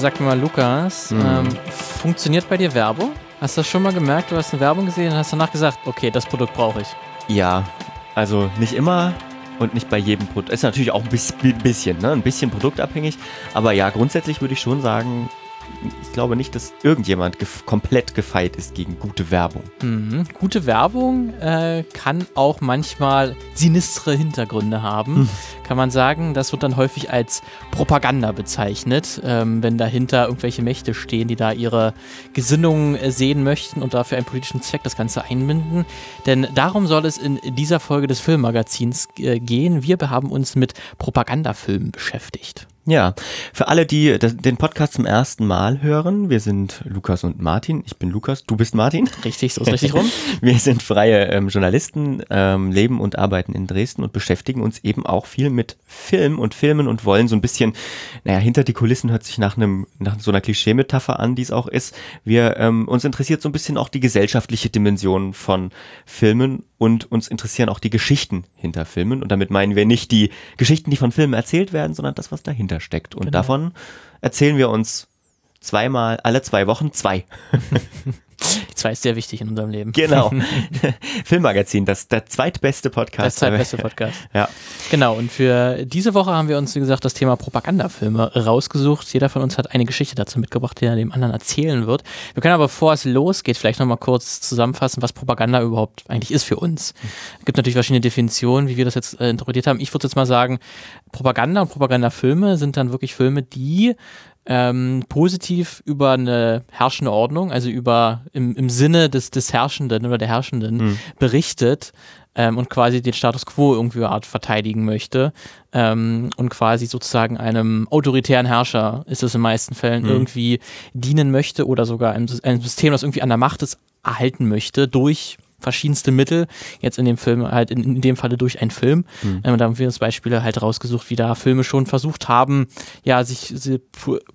sag mir mal, Lukas, Mhm. ähm, funktioniert bei dir Werbung? Hast du das schon mal gemerkt? Du hast eine Werbung gesehen und hast danach gesagt, okay, das Produkt brauche ich. Ja, also nicht immer und nicht bei jedem Produkt. Ist natürlich auch ein bisschen, bisschen, ne? ein bisschen produktabhängig. Aber ja, grundsätzlich würde ich schon sagen, ich glaube nicht, dass irgendjemand gef komplett gefeit ist gegen gute Werbung. Mhm. Gute Werbung äh, kann auch manchmal sinistre Hintergründe haben. Hm. Kann man sagen, das wird dann häufig als Propaganda bezeichnet, ähm, wenn dahinter irgendwelche Mächte stehen, die da ihre Gesinnungen äh, sehen möchten und dafür einen politischen Zweck das Ganze einbinden. Denn darum soll es in dieser Folge des Filmmagazins äh, gehen. Wir haben uns mit Propagandafilmen beschäftigt. Ja, für alle, die den Podcast zum ersten Mal hören, wir sind Lukas und Martin. Ich bin Lukas, du bist Martin. Richtig, so ist richtig rum. Wir sind freie ähm, Journalisten, ähm, leben und arbeiten in Dresden und beschäftigen uns eben auch viel mit Film und Filmen und wollen so ein bisschen, naja, hinter die Kulissen hört sich nach einem, nach so einer Klischee-Metapher an, die es auch ist. Wir, ähm, uns interessiert so ein bisschen auch die gesellschaftliche Dimension von Filmen und uns interessieren auch die Geschichten hinter Filmen. Und damit meinen wir nicht die Geschichten, die von Filmen erzählt werden, sondern das, was dahinter steckt. Und Genau. davon erzählen wir uns zweimal, alle zwei Wochen zwei. Die zwei ist sehr wichtig in unserem Leben. Genau. Filmmagazin, das der zweitbeste Podcast. Das zweitbeste Podcast. Ja. Genau, und für diese Woche haben wir uns, wie gesagt, das Thema Propagandafilme rausgesucht. Jeder von uns hat eine Geschichte dazu mitgebracht, die er dem anderen erzählen wird. Wir können aber, bevor es losgeht, vielleicht nochmal kurz zusammenfassen, was Propaganda überhaupt eigentlich ist für uns. Es gibt natürlich verschiedene Definitionen, wie wir das jetzt äh, interpretiert haben. Ich würde jetzt mal sagen, Propaganda und Propagandafilme sind dann wirklich Filme, die ähm, positiv über eine herrschende Ordnung, also über im, im Sinne des, des Herrschenden oder der Herrschenden berichtet ähm, und quasi den Status quo irgendwie Art verteidigen möchte. Ähm, und quasi sozusagen einem autoritären Herrscher ist es in den meisten Fällen irgendwie dienen möchte oder sogar ein, ein System, das irgendwie an der Macht ist, erhalten möchte durch verschiedenste Mittel, jetzt in dem Film halt in, in dem Falle durch einen Film. Ähm, da haben wir uns Beispiele halt rausgesucht, wie da Filme schon versucht haben, ja, sich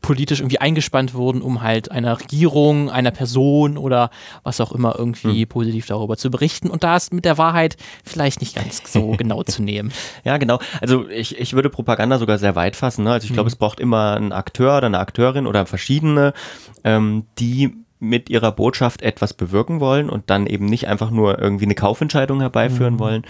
politisch irgendwie eingespannt wurden, um halt einer Regierung, einer Person oder was auch immer irgendwie positiv darüber zu berichten. Und da ist mit der Wahrheit vielleicht nicht ganz so genau zu nehmen. Ja, genau. Also ich, ich würde Propaganda sogar sehr weit fassen. Ne? Also ich glaube, es braucht immer einen Akteur oder eine Akteurin oder verschiedene, ähm, die mit ihrer Botschaft etwas bewirken wollen und dann eben nicht einfach nur irgendwie eine Kaufentscheidung herbeiführen wollen,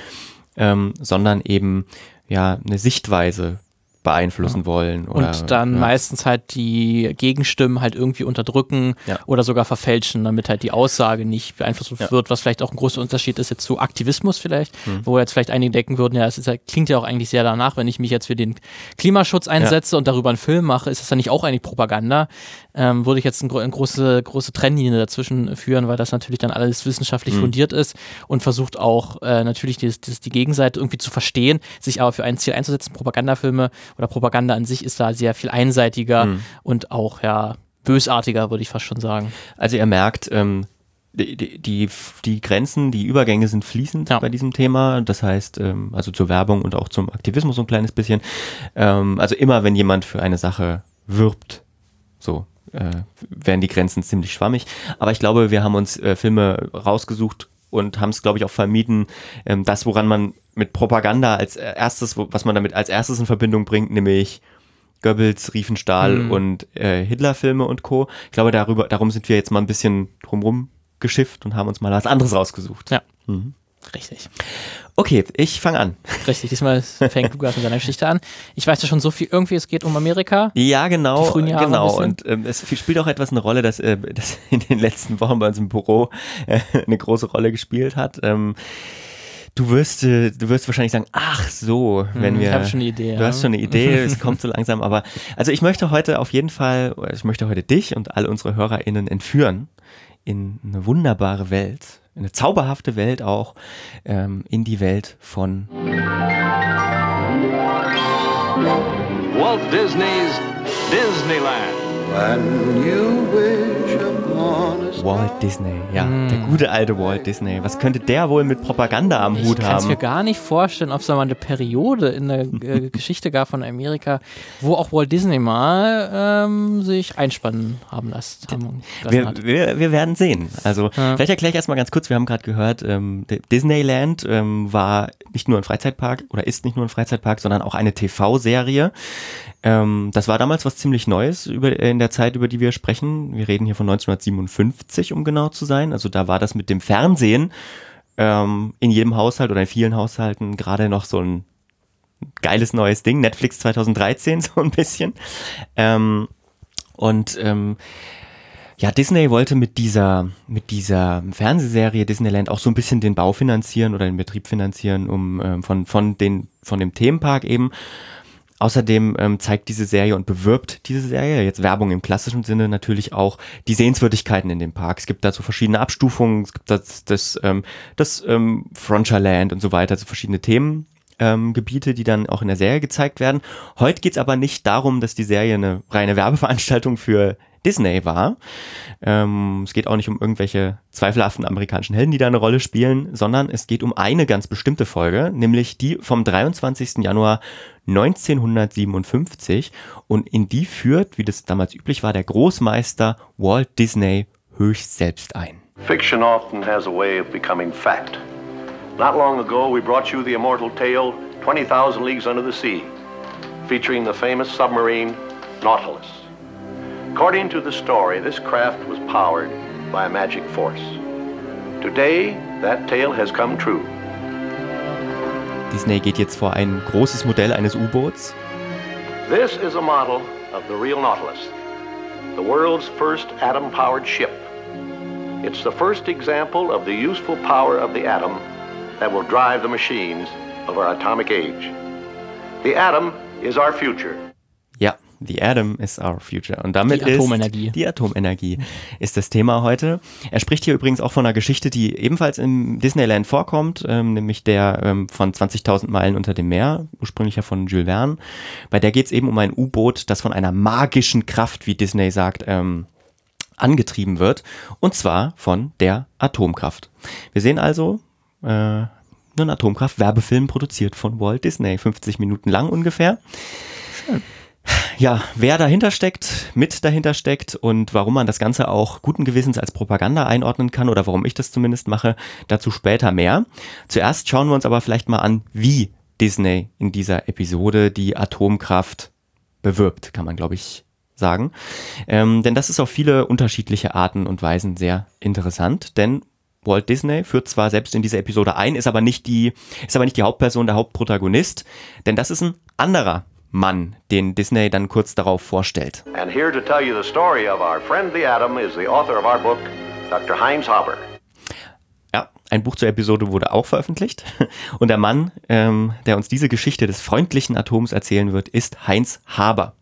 ähm, sondern eben ja eine Sichtweise beeinflussen wollen. Oder, und dann ja. meistens halt die Gegenstimmen halt irgendwie unterdrücken Ja. oder sogar verfälschen, damit halt die Aussage nicht beeinflusst Ja. wird, was vielleicht auch ein großer Unterschied ist jetzt zu Aktivismus vielleicht, Hm. wo jetzt vielleicht einige denken würden, ja, es ja- klingt ja auch eigentlich sehr danach, wenn ich mich jetzt für den Klimaschutz einsetze und darüber einen Film mache, ist das dann nicht auch eigentlich Propaganda? Ähm, würde ich jetzt ein, eine große, große Trennlinie dazwischen führen, weil das natürlich dann alles wissenschaftlich Hm. fundiert ist und versucht auch äh, natürlich die, die, die Gegenseite irgendwie zu verstehen, sich aber für ein Ziel einzusetzen. Propagandafilme oder Propaganda an sich ist da sehr viel einseitiger Hm. und auch ja bösartiger, würde ich fast schon sagen. Also ihr merkt, ähm, die, die, die, die Grenzen, die Übergänge sind fließend Ja. bei diesem Thema. Das heißt, ähm, also zur Werbung und auch zum Aktivismus so ein kleines bisschen. Ähm, also immer, wenn jemand für eine Sache wirbt, so äh, werden die Grenzen ziemlich schwammig. Aber ich glaube, wir haben uns äh, Filme rausgesucht und haben es, glaube ich, auch vermieden, ähm, das, woran man mit Propaganda als erstes, was man damit als erstes in Verbindung bringt, nämlich Goebbels, Riefenstahl Mhm. und äh, Hitlerfilme und Co. Ich glaube, darüber, darum sind wir jetzt mal ein bisschen drumrum geschifft und haben uns mal was anderes rausgesucht. Ja. Mhm. Richtig. Okay, ich fange an. Richtig. Diesmal fängt Lukas mit seiner Geschichte an. Ich weiß ja schon so viel, irgendwie, es geht um Amerika. Ja, genau, Die frühen Jahre genau. Und ähm, es spielt auch etwas eine Rolle, dass, äh, dass in den letzten Wochen bei uns im Büro äh, eine große Rolle gespielt hat. Ähm, du wirst, äh, du wirst wahrscheinlich sagen, ach so, wenn Hm, wir. ich habe schon eine Idee. Du ja. hast schon eine Idee, es kommt so langsam, aber also ich möchte heute auf jeden Fall, ich möchte heute dich und alle unsere HörerInnen entführen in eine wunderbare Welt, eine zauberhafte Welt auch, ähm, in die Welt von Walt Disney's Disneyland. Walt Disney, ja, der gute alte Walt Disney. Was könnte der wohl mit Propaganda am Ich Hut kann es haben? mir gar nicht vorstellen, ob es da mal eine Periode in der äh, Geschichte gab von Amerika, wo auch Walt Disney mal ähm, sich einspannen haben lassen. Haben Wir, wir, wir werden sehen. Also Ja. vielleicht erkläre ich erstmal ganz kurz, wir haben gerade gehört, ähm, Disneyland ähm, war nicht nur ein Freizeitpark oder ist nicht nur ein Freizeitpark, sondern auch eine TV-Serie. Ähm, das war damals was ziemlich Neues über, in der Zeit, über die wir sprechen. Wir reden hier von 1957, um genau zu sein. Also da war das mit dem Fernsehen ähm, in jedem Haushalt oder in vielen Haushalten gerade noch so ein geiles neues Ding. Netflix 2013 so ein bisschen. Ähm, und ähm, ja, Disney wollte mit dieser, mit dieser Fernsehserie Disneyland auch so ein bisschen den Bau finanzieren oder den Betrieb finanzieren, um ähm, von, von, den, von dem Themenpark eben. Außerdem ähm, zeigt diese Serie und bewirbt diese Serie, jetzt Werbung im klassischen Sinne natürlich auch die Sehenswürdigkeiten in dem Park. Es gibt dazu verschiedene Abstufungen, es gibt das, das, ähm, das ähm, Frontierland und so weiter, so verschiedene Themen. Ähm, Gebiete, die dann auch in der Serie gezeigt werden. Heute geht's aber nicht darum, dass die Serie eine reine Werbeveranstaltung für Disney war. Ähm, es geht auch nicht um irgendwelche zweifelhaften amerikanischen Helden, die da eine Rolle spielen, sondern es geht um eine ganz bestimmte Folge, nämlich die vom 23. Januar 1957 und in die führt, wie das damals üblich war, der Großmeister Walt Disney höchst selbst ein. Fiction often has a way of becoming fact. Not long ago, we brought you the immortal tale 20,000 Leagues Under the Sea, featuring the famous submarine Nautilus. According to the story, this craft was powered by a magic force. Today, that tale has come true. Disney geht jetzt vor ein großes Modell eines U-Boots. This is a model of the real Nautilus, the world's first atom powered ship. It's the first example of the useful power of the atom that will drive the machines of our atomic age. The atom is our future. Ja, The Atom is our future. Und damit Die Atomenergie. ist die Atomenergie ist das Thema heute. Er spricht hier übrigens auch von einer Geschichte, die ebenfalls im Disneyland vorkommt, ähm, nämlich der ähm, von 20.000 Meilen unter dem Meer, ursprünglich ja von Jules Verne. Bei der geht es eben um ein U-Boot, das von einer magischen Kraft, wie Disney sagt, ähm, angetrieben wird. Und zwar von der Atomkraft. Wir sehen also äh, einen Atomkraft-Werbefilm produziert von Walt Disney, 50 Minuten lang ungefähr ja, wer dahinter steckt, mit dahinter steckt und warum man das Ganze auch guten Gewissens als Propaganda einordnen kann oder warum ich das zumindest mache, dazu später mehr. Zuerst schauen wir uns aber vielleicht mal an, wie Disney in dieser Episode die Atomkraft bewirbt, kann man glaube ich sagen. Ähm, denn das ist auf viele unterschiedliche Arten und Weisen sehr interessant, denn Walt Disney führt zwar selbst in diese Episode ein, ist aber nicht die, ist aber nicht die Hauptperson, der Hauptprotagonist, denn das ist ein anderer Mann, den Disney dann kurz darauf vorstellt. And here to tell you the story of our friend the atom is the author of our book, Dr. Heinz Haber. Ja, ein Buch zur Episode wurde auch veröffentlicht. Und der Mann, ähm, der uns diese Geschichte des freundlichen Atoms erzählen wird, ist Heinz Haber.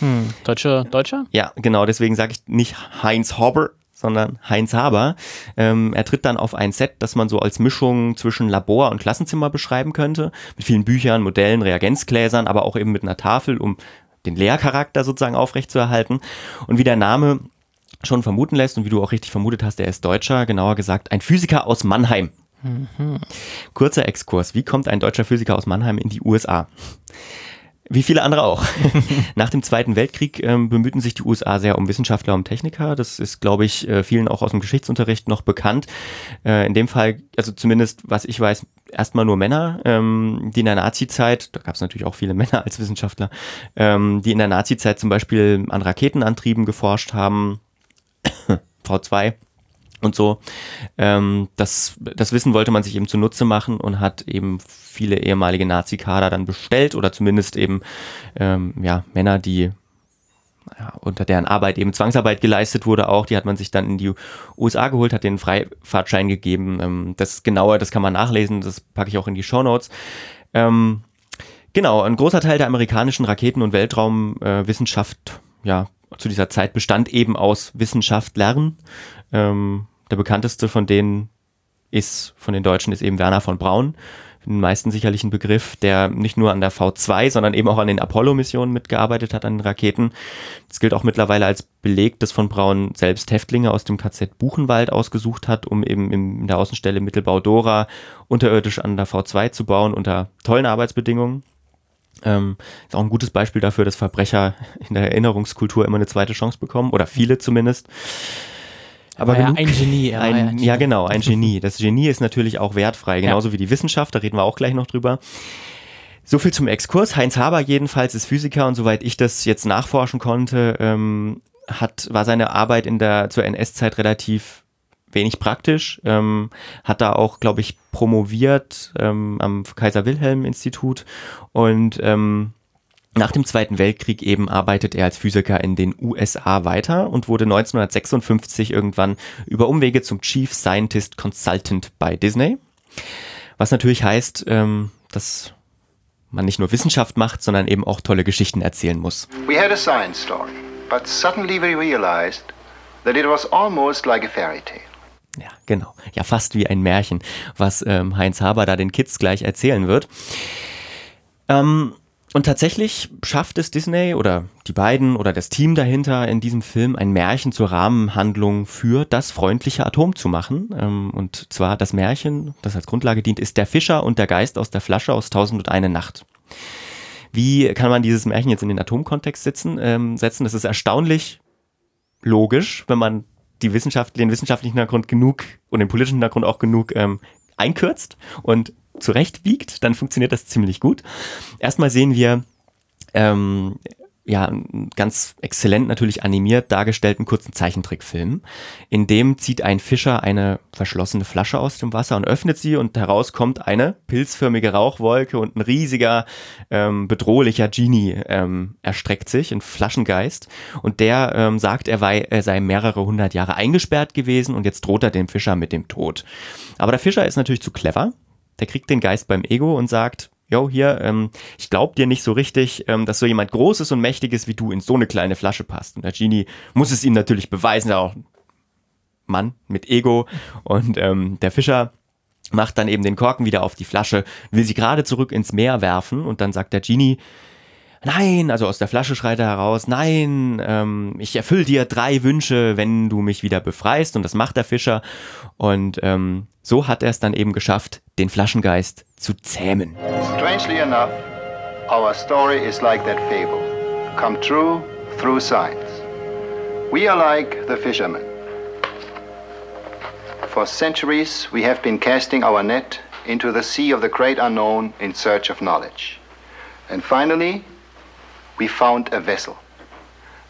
Hm, Deutscher, Deutscher? Ja, genau, deswegen sage ich nicht Heinz Haber, sondern Heinz Haber. Ähm, er tritt dann auf ein Set, das man so als Mischung zwischen Labor und Klassenzimmer beschreiben könnte, mit vielen Büchern, Modellen, Reagenzgläsern, aber auch eben mit einer Tafel, um den Lehrcharakter sozusagen aufrechtzuerhalten. Und wie der Name schon vermuten lässt und wie du auch richtig vermutet hast, er ist Deutscher, genauer gesagt ein Physiker aus Mannheim. Kurzer Exkurs. Wie kommt ein deutscher Physiker aus Mannheim in die USA? Wie viele andere auch. Nach dem Zweiten Weltkrieg ähm, bemühten sich die USA sehr um Wissenschaftler und Techniker. Das ist, glaube ich, äh, vielen auch aus dem Geschichtsunterricht noch bekannt. Äh, in dem Fall, also zumindest, was ich weiß, erstmal nur Männer, ähm, die in der Nazi-Zeit, da gab es natürlich auch viele Männer als Wissenschaftler, ähm, die in der Nazi-Zeit zum Beispiel an Raketenantrieben geforscht haben. V2 und so. Ähm, das, das Wissen wollte man sich eben zunutze machen und hat eben viele ehemalige Nazi-Kader dann bestellt oder zumindest eben ähm, ja, Männer, die ja, unter deren Arbeit eben Zwangsarbeit geleistet wurde auch, die hat man sich dann in die USA geholt, hat den Freifahrtschein gegeben. Ähm, das genauer, das kann man nachlesen, das packe ich auch in die Show Notes. Ähm, genau, ein großer Teil der amerikanischen Raketen- und Weltraumwissenschaft, ja, zu dieser Zeit bestand eben aus Wissenschaftlern. Ähm, der bekannteste von denen ist, von den Deutschen, ist eben Werner von Braun. den meisten sicherlich ein Begriff, der nicht nur an der V2, sondern eben auch an den Apollo-Missionen mitgearbeitet hat, an den Raketen. Das gilt auch mittlerweile als Beleg, dass von Braun selbst Häftlinge aus dem KZ Buchenwald ausgesucht hat, um eben in der Außenstelle Mittelbau Dora unterirdisch an der V2 zu bauen unter tollen Arbeitsbedingungen. Ähm, ist auch ein gutes Beispiel dafür, dass Verbrecher in der Erinnerungskultur immer eine zweite Chance bekommen, oder viele zumindest. Aber ja, ein Genie. Er ein, ja, ein Genie. ja, genau, ein Genie. Das Genie ist natürlich auch wertfrei, genauso ja. wie die Wissenschaft, da reden wir auch gleich noch drüber. So viel zum Exkurs. Heinz Haber jedenfalls ist Physiker und soweit ich das jetzt nachforschen konnte, ähm, hat, war seine Arbeit in der, zur NS-Zeit relativ wenig praktisch, ähm, hat da auch, glaube ich, promoviert ähm, am Kaiser-Wilhelm-Institut und ähm, nach dem Zweiten Weltkrieg eben arbeitet er als Physiker in den USA weiter und wurde 1956 irgendwann über Umwege zum Chief Scientist Consultant bei Disney. Was natürlich heißt, ähm, dass man nicht nur Wissenschaft macht, sondern eben auch tolle Geschichten erzählen muss. We had a science story, but suddenly we realized that it was almost like a fairy tale. Ja, genau. Ja, fast wie ein Märchen, was ähm, Heinz Haber da den Kids gleich erzählen wird. Ähm, und tatsächlich schafft es Disney oder die beiden oder das Team dahinter in diesem Film ein Märchen zur Rahmenhandlung für das freundliche Atom zu machen. Ähm, und zwar das Märchen, das als Grundlage dient, ist Der Fischer und der Geist aus der Flasche aus Tausend und eine Nacht. Wie kann man dieses Märchen jetzt in den Atomkontext setzen? Ähm, setzen? Das ist erstaunlich logisch, wenn man die Wissenschaft, den wissenschaftlichen Hintergrund genug und den politischen Hintergrund auch genug ähm, einkürzt und zurechtbiegt, dann funktioniert das ziemlich gut. Erstmal sehen wir ähm, ja, ganz exzellent natürlich animiert dargestellten kurzen Zeichentrickfilm. In dem zieht ein Fischer eine verschlossene Flasche aus dem Wasser und öffnet sie und heraus kommt eine pilzförmige Rauchwolke und ein riesiger, ähm, bedrohlicher Genie ähm, erstreckt sich, ein Flaschengeist. Und der ähm, sagt, er, wei er sei mehrere hundert Jahre eingesperrt gewesen und jetzt droht er dem Fischer mit dem Tod. Aber der Fischer ist natürlich zu clever der kriegt den Geist beim Ego und sagt, yo, hier, ähm, ich glaub dir nicht so richtig, ähm, dass so jemand Großes und Mächtiges wie du in so eine kleine Flasche passt. Und der Genie muss es ihm natürlich beweisen, auch Mann mit Ego. Und ähm, der Fischer macht dann eben den Korken wieder auf die Flasche, will sie gerade zurück ins Meer werfen und dann sagt der Genie, nein, also aus der Flasche schreit er heraus, nein, ähm, ich erfülle dir drei Wünsche, wenn du mich wieder befreist. Und das macht der Fischer. Und ähm, so hat er es dann eben geschafft, den Flaschengeist zu zähmen. Strangely enough, our story is like that fable, come true through science. We are like the fishermen. For centuries we have been casting our net into the sea of the great unknown in search of knowledge. And finally, we found a vessel.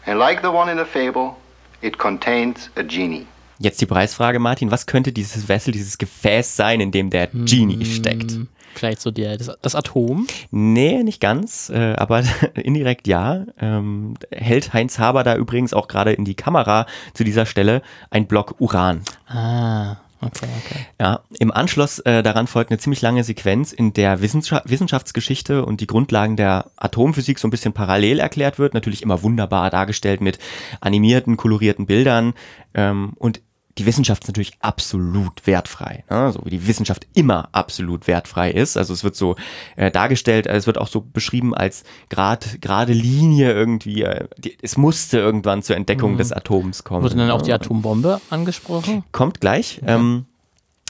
And like the one in the fable, it contains a genie. Jetzt die Preisfrage, Martin. Was könnte dieses Vessel, dieses Gefäß sein, in dem der Genie hm, steckt? Vielleicht so der, das, das Atom? Nee, nicht ganz, äh, aber indirekt ja. Ähm, hält Heinz Haber da übrigens auch gerade in die Kamera zu dieser Stelle ein Block Uran. Ah. Okay. Ja, im Anschluss äh, daran folgt eine ziemlich lange Sequenz, in der Wissenschaft, Wissenschaftsgeschichte und die Grundlagen der Atomphysik so ein bisschen parallel erklärt wird. Natürlich immer wunderbar dargestellt mit animierten, kolorierten Bildern. Ähm, und die Wissenschaft ist natürlich absolut wertfrei, ne? so wie die Wissenschaft immer absolut wertfrei ist. Also es wird so äh, dargestellt, es wird auch so beschrieben als grad, gerade Linie irgendwie. Äh, die, es musste irgendwann zur Entdeckung mhm. des Atoms kommen. Wurde dann auch die Atombombe angesprochen? Kommt gleich. Ja. Ähm,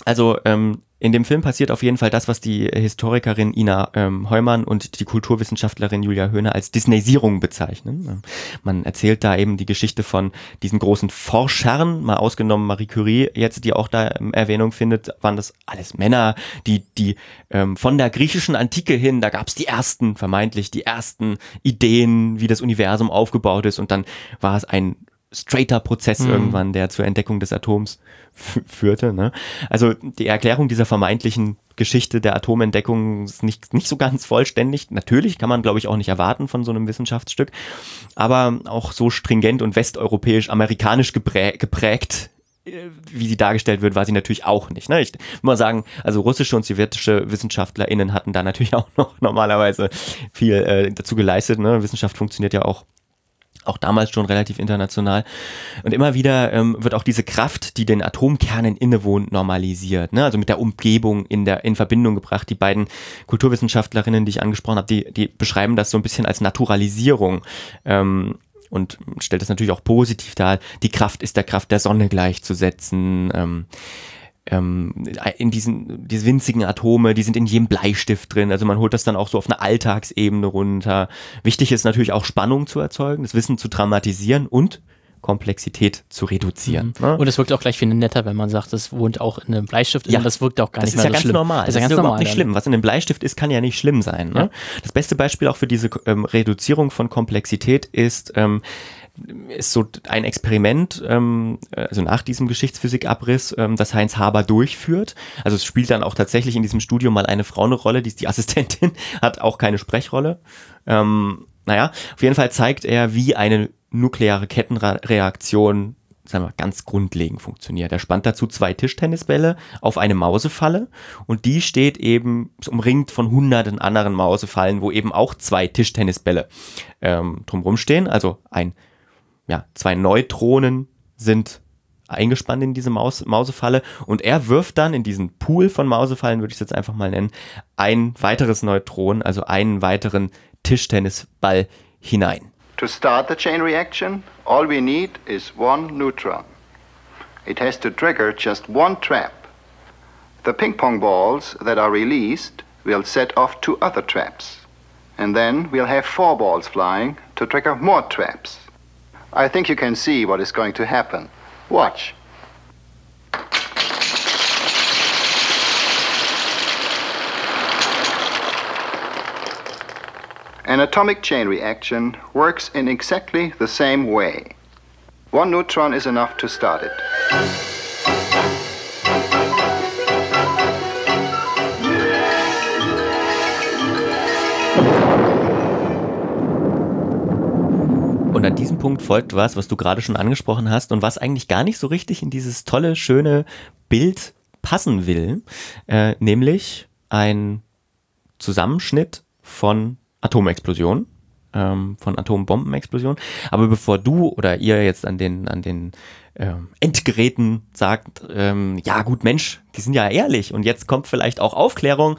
also ähm, in dem Film passiert auf jeden Fall das, was die Historikerin Ina ähm, Heumann und die Kulturwissenschaftlerin Julia Höhne als Disneysierung bezeichnen. Man erzählt da eben die Geschichte von diesen großen Forschern, mal ausgenommen Marie Curie jetzt, die auch da ähm, Erwähnung findet, waren das alles Männer, die, die ähm, von der griechischen Antike hin, da gab es die ersten, vermeintlich die ersten Ideen, wie das Universum aufgebaut ist und dann war es ein straighter Prozess mhm. irgendwann, der zur Entdeckung des Atoms führte. Ne? Also die Erklärung dieser vermeintlichen Geschichte der Atomentdeckung ist nicht, nicht so ganz vollständig. Natürlich kann man, glaube ich, auch nicht erwarten von so einem Wissenschaftsstück, aber auch so stringent und westeuropäisch-amerikanisch geprägt, geprägt äh, wie sie dargestellt wird, war sie natürlich auch nicht. Ne? Ich will mal sagen, also russische und sowjetische WissenschaftlerInnen hatten da natürlich auch noch normalerweise viel äh, dazu geleistet. Ne? Wissenschaft funktioniert ja auch auch damals schon relativ international. Und immer wieder ähm, wird auch diese Kraft, die den Atomkernen innewohnt, normalisiert. Ne? Also mit der Umgebung in, der, in Verbindung gebracht. Die beiden Kulturwissenschaftlerinnen, die ich angesprochen habe, die, die beschreiben das so ein bisschen als Naturalisierung. Ähm, und stellt das natürlich auch positiv dar. Die Kraft ist der Kraft der Sonne gleichzusetzen. Ähm, ähm, in diesen diese winzigen Atome, die sind in jedem Bleistift drin. Also man holt das dann auch so auf eine Alltagsebene runter. Wichtig ist natürlich auch Spannung zu erzeugen, das Wissen zu dramatisieren und Komplexität zu reduzieren. Mhm. Ne? Und es wirkt auch gleich viel netter, wenn man sagt, das wohnt auch in einem Bleistift. Ja, das wirkt auch gar nicht mehr ja so ganz schlimm. Normal. Das ist ja ganz normal. nicht schlimm. Was in einem Bleistift ist, kann ja nicht schlimm sein. Ne? Das beste Beispiel auch für diese ähm, Reduzierung von Komplexität ist ähm, ist so ein Experiment, ähm, also nach diesem Geschichtsphysikabriss, ähm, das Heinz Haber durchführt. Also es spielt dann auch tatsächlich in diesem Studio mal eine Frau eine Rolle, die ist die Assistentin, hat auch keine Sprechrolle. Ähm, naja, auf jeden Fall zeigt er, wie eine nukleare Kettenreaktion sagen wir, ganz grundlegend funktioniert. Er spannt dazu zwei Tischtennisbälle auf eine Mausefalle und die steht eben umringt von hunderten anderen Mausefallen, wo eben auch zwei Tischtennisbälle ähm, drumherum stehen. Also ein ja, zwei Neutronen sind eingespannt in diese Maus Mausefalle und er wirft dann in diesen Pool von Mausefallen, würde ich es jetzt einfach mal nennen, ein weiteres Neutron, also einen weiteren Tischtennisball hinein. To start the chain reaction, all we need is one neutron. It has to trigger just one trap. The ping pong balls that are released will set off two other traps. And then we'll have four balls flying to trigger more traps. I think you can see what is going to happen. Watch. An atomic chain reaction works in exactly the same way. One neutron is enough to start it. Punkt folgt was, was du gerade schon angesprochen hast und was eigentlich gar nicht so richtig in dieses tolle, schöne Bild passen will, äh, nämlich ein Zusammenschnitt von Atomexplosionen, ähm, von Atombombenexplosionen. Aber bevor du oder ihr jetzt an den, an den ähm, Endgeräten sagt, ähm, ja gut Mensch, die sind ja ehrlich und jetzt kommt vielleicht auch Aufklärung.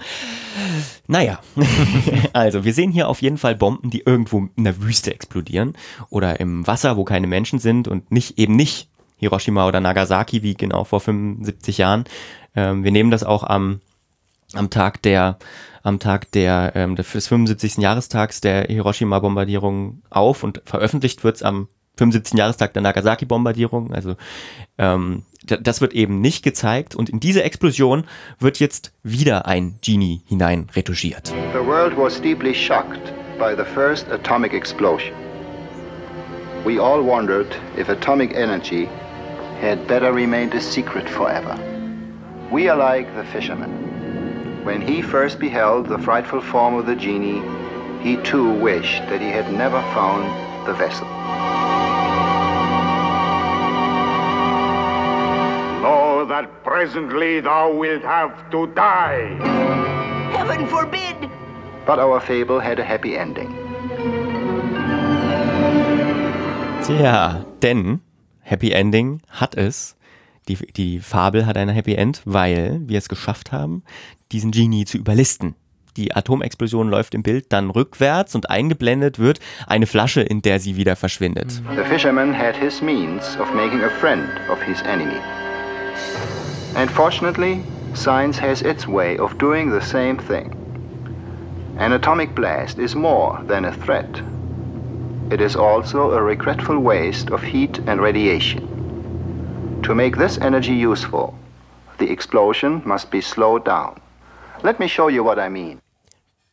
Naja, also wir sehen hier auf jeden Fall Bomben, die irgendwo in der Wüste explodieren oder im Wasser, wo keine Menschen sind und nicht eben nicht Hiroshima oder Nagasaki wie genau vor 75 Jahren. Ähm, wir nehmen das auch am, am Tag der am Tag der ähm, des 75. Jahrestags der Hiroshima-Bombardierung auf und veröffentlicht wird's am 75. Jahrestag der Nagasaki-Bombardierung. Also ähm, das wird eben nicht gezeigt und in diese Explosion wird jetzt wieder ein Genie hinein retuschiert. The world was deeply shocked by the first atomic explosion. We all wondered if atomic energy had better remained a secret forever. We are like the fisherman. When he first beheld the frightful form of the genie, he too wished that he had never found the vessel. Know that presently thou wilt have to die. Heaven forbid! But our fable had a happy ending. Tja, denn Happy Ending hat es. Die, die Fabel hat ein Happy End, weil wir es geschafft haben, diesen Genie zu überlisten. Die Atomexplosion läuft im Bild dann rückwärts und eingeblendet wird eine Flasche, in der sie wieder verschwindet. The fisherman had his means of making a friend of his enemy. And fortunately, science has its way of doing the same thing. An atomic blast is more than a threat. It is also a regretful waste of heat and radiation. To make this energy useful, the explosion must be slowed down. Let me show you what I mean.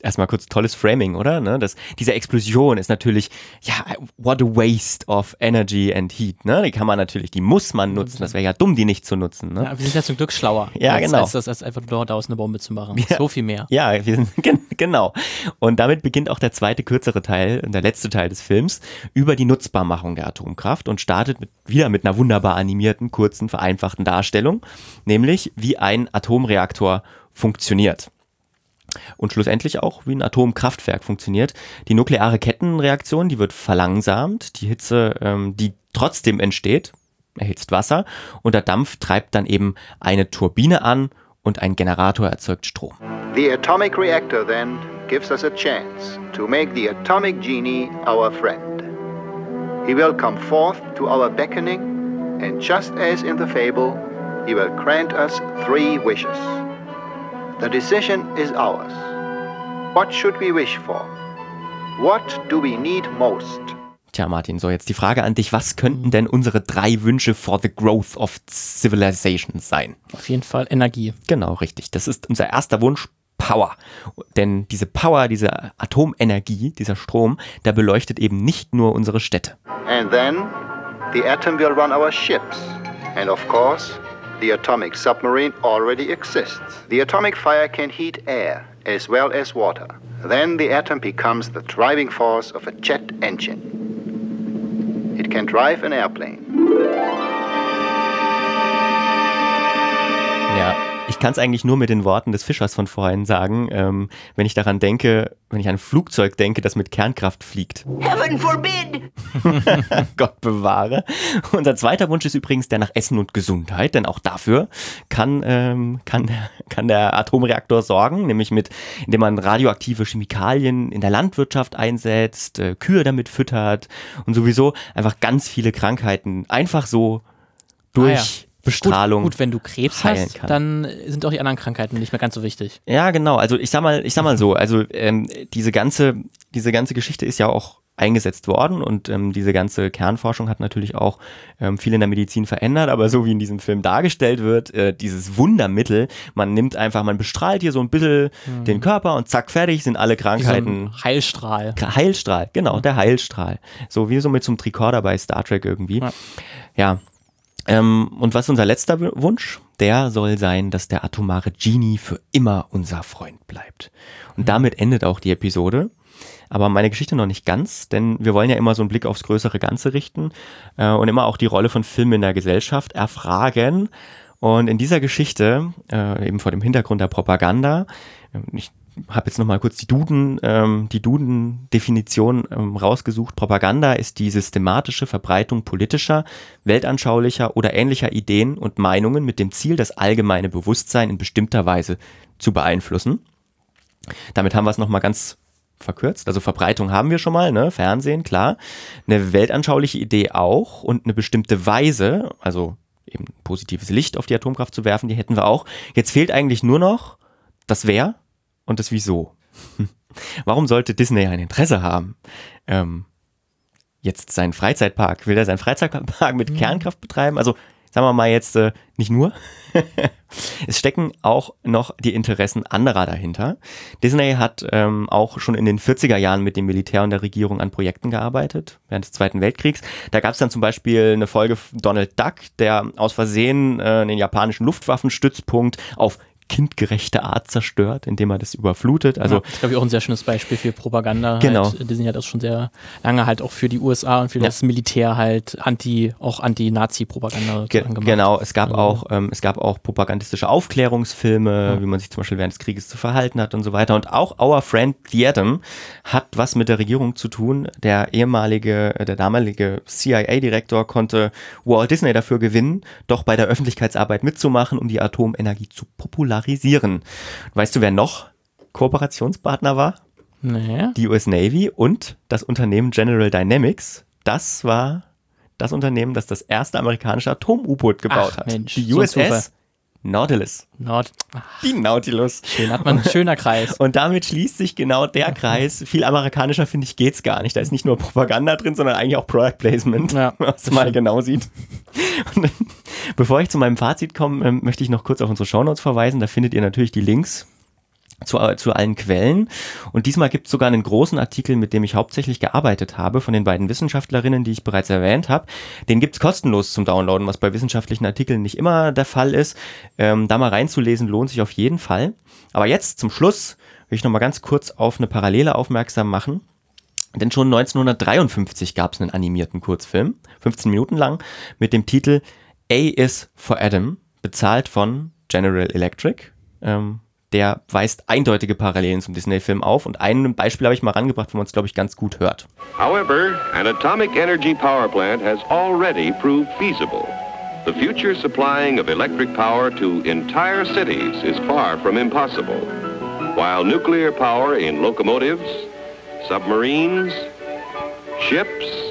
Erstmal kurz tolles Framing, oder? Ne? Das, diese Explosion ist natürlich, ja, what a waste of energy and heat. Ne? Die kann man natürlich, die muss man nutzen. Das wäre ja dumm, die nicht zu nutzen. Ne? Ja, wir sind ja zum Glück schlauer. Ja, als, genau. Als, das, als einfach nur daraus eine Bombe zu machen. Ja. So viel mehr. Ja, wir sind, gen- genau. Und damit beginnt auch der zweite, kürzere Teil, der letzte Teil des Films, über die Nutzbarmachung der Atomkraft und startet mit, wieder mit einer wunderbar animierten, kurzen, vereinfachten Darstellung, nämlich wie ein Atomreaktor funktioniert. Und schlussendlich auch wie ein Atomkraftwerk funktioniert. Die nukleare Kettenreaktion, die wird verlangsamt, die Hitze, ähm, die trotzdem entsteht, erhitzt Wasser und der Dampf treibt dann eben eine Turbine an und ein Generator erzeugt Strom. The atomic reactor then gives us a chance to make the atomic genie our friend. He will come forth to our beckoning, and just as in the fable, he will grant us three wishes. The decision is ours. What should we wish for? What do we need most? Tja, Martin, so jetzt die Frage an dich. Was könnten denn unsere drei Wünsche for the growth of civilization sein? Auf jeden Fall Energie. Genau, richtig. Das ist unser erster Wunsch. Power. Denn diese Power, diese Atomenergie, dieser Strom, der beleuchtet eben nicht nur unsere Städte. And then the atom will run our ships. And of course, the atomic submarine already exists. The atomic fire can heat air as well as water. Then the atom becomes the driving force of a jet engine. It can drive an airplane. Ja, ich kann es eigentlich nur mit den Worten des Fischers von vorhin sagen, ähm, wenn ich daran denke, wenn ich an ein Flugzeug denke, das mit Kernkraft fliegt. Heaven forbid! Gott bewahre. Unser zweiter Wunsch ist übrigens der nach Essen und Gesundheit, denn auch dafür kann, ähm, kann, kann der Atomreaktor sorgen, nämlich mit, indem man radioaktive Chemikalien in der Landwirtschaft einsetzt, äh, Kühe damit füttert und sowieso einfach ganz viele Krankheiten einfach so durch Ah ja. Bestrahlung. Gut, gut, wenn du Krebs hast, kann. dann sind auch die anderen Krankheiten nicht mehr ganz so wichtig. Ja, genau. Also ich sag mal, ich sag mal so, also ähm, diese ganze, diese ganze Geschichte ist ja auch eingesetzt worden und ähm, diese ganze Kernforschung hat natürlich auch ähm, viel in der Medizin verändert, aber so wie in diesem Film dargestellt wird, äh, dieses Wundermittel, man nimmt einfach, man bestrahlt hier so ein bisschen den Körper und zack, fertig sind alle Wie so Krankheiten. Heilstrahl. Heilstrahl, genau, der Heilstrahl. So wie so mit so einem Tricorder bei Star Trek irgendwie. Ja. Ja. Ähm, und was ist unser letzter Wunsch? Der soll sein, dass der atomare Genie für immer unser Freund bleibt. Und damit endet auch die Episode. Aber meine Geschichte noch nicht ganz, denn wir wollen ja immer so einen Blick aufs größere Ganze richten äh, und immer auch die Rolle von Film in der Gesellschaft erfragen. Und in dieser Geschichte, äh, eben vor dem Hintergrund der Propaganda, ich habe jetzt nochmal kurz die Duden, ähm, die Duden-Definition ähm, rausgesucht. Propaganda ist die systematische Verbreitung politischer, weltanschaulicher oder ähnlicher Ideen und Meinungen mit dem Ziel, das allgemeine Bewusstsein in bestimmter Weise zu beeinflussen. Damit haben wir es nochmal ganz verkürzt. Also Verbreitung haben wir schon mal, ne? Fernsehen, klar. Eine weltanschauliche Idee auch und eine bestimmte Weise, also eben positives Licht auf die Atomkraft zu werfen, die hätten wir auch. Jetzt fehlt eigentlich nur noch das Wer und das Wieso. Warum sollte Disney ein Interesse haben? Ähm, jetzt seinen Freizeitpark, will er seinen Freizeitpark mit Kernkraft betreiben? Also sagen wir mal jetzt äh, nicht nur. es stecken auch noch die Interessen anderer dahinter. Disney hat ähm, auch schon in den 40er Jahren mit dem Militär und der Regierung an Projekten gearbeitet, während des Zweiten Weltkriegs. Da gab es dann zum Beispiel eine Folge von Donald Duck, der aus Versehen äh, den japanischen Luftwaffenstützpunkt auf kindgerechte Art zerstört, indem er das überflutet. Also ja, das ist, glaube ich, auch ein sehr schönes Beispiel für Propaganda. Genau. Halt. Disney hat das schon sehr lange halt auch für die USA und für Ja. das Militär halt anti, auch anti-Nazi-Propaganda Ge gemacht. genau, es gab Also- auch, ähm, es gab auch propagandistische Aufklärungsfilme, wie man sich zum Beispiel während des Krieges zu verhalten hat und so weiter. Und auch Our Friend the Atom hat was mit der Regierung zu tun. Der ehemalige, äh, der damalige CIA-Direktor konnte Walt Disney dafür gewinnen, doch bei der Öffentlichkeitsarbeit mitzumachen, um die Atomenergie zu popularisieren. Weißt du, wer noch Kooperationspartner war? Nee. die US Navy und das Unternehmen General Dynamics. Das war das Unternehmen, das das erste amerikanische Atom-U-Boot gebaut Ach, hat. Mensch, die. USS Nautilus. Nord. Die Nautilus. Schön, hat man ein schöner Kreis. Und damit schließt sich genau der Kreis. Viel amerikanischer, finde ich, geht's gar nicht. Da ist nicht nur Propaganda drin, sondern eigentlich auch Product Placement, Ja, was man mal genau sieht. Und bevor ich zu meinem Fazit komme, ähm, möchte ich noch kurz auf unsere Shownotes verweisen. Da findet ihr natürlich die Links zu, zu allen Quellen. Und diesmal gibt es sogar einen großen Artikel, mit dem ich hauptsächlich gearbeitet habe, von den beiden Wissenschaftlerinnen, die ich bereits erwähnt habe. Den gibt's kostenlos zum Downloaden, was bei wissenschaftlichen Artikeln nicht immer der Fall ist. Ähm, da mal reinzulesen lohnt sich auf jeden Fall. Aber jetzt zum Schluss will ich noch mal ganz kurz auf eine Parallele aufmerksam machen. Denn schon 1953 gab es einen animierten Kurzfilm, 15 Minuten lang, mit dem Titel A is for Adam, bezahlt von General Electric. Ähm, der weist eindeutige Parallelen zum Disney-Film auf. Und ein Beispiel habe ich mal rangebracht, wo man es, glaube ich, ganz gut hört. However, an atomic energy power plant has already proved feasible. The future supplying of electric power to entire cities is far from impossible. While nuclear power in locomotives, submarines, ships,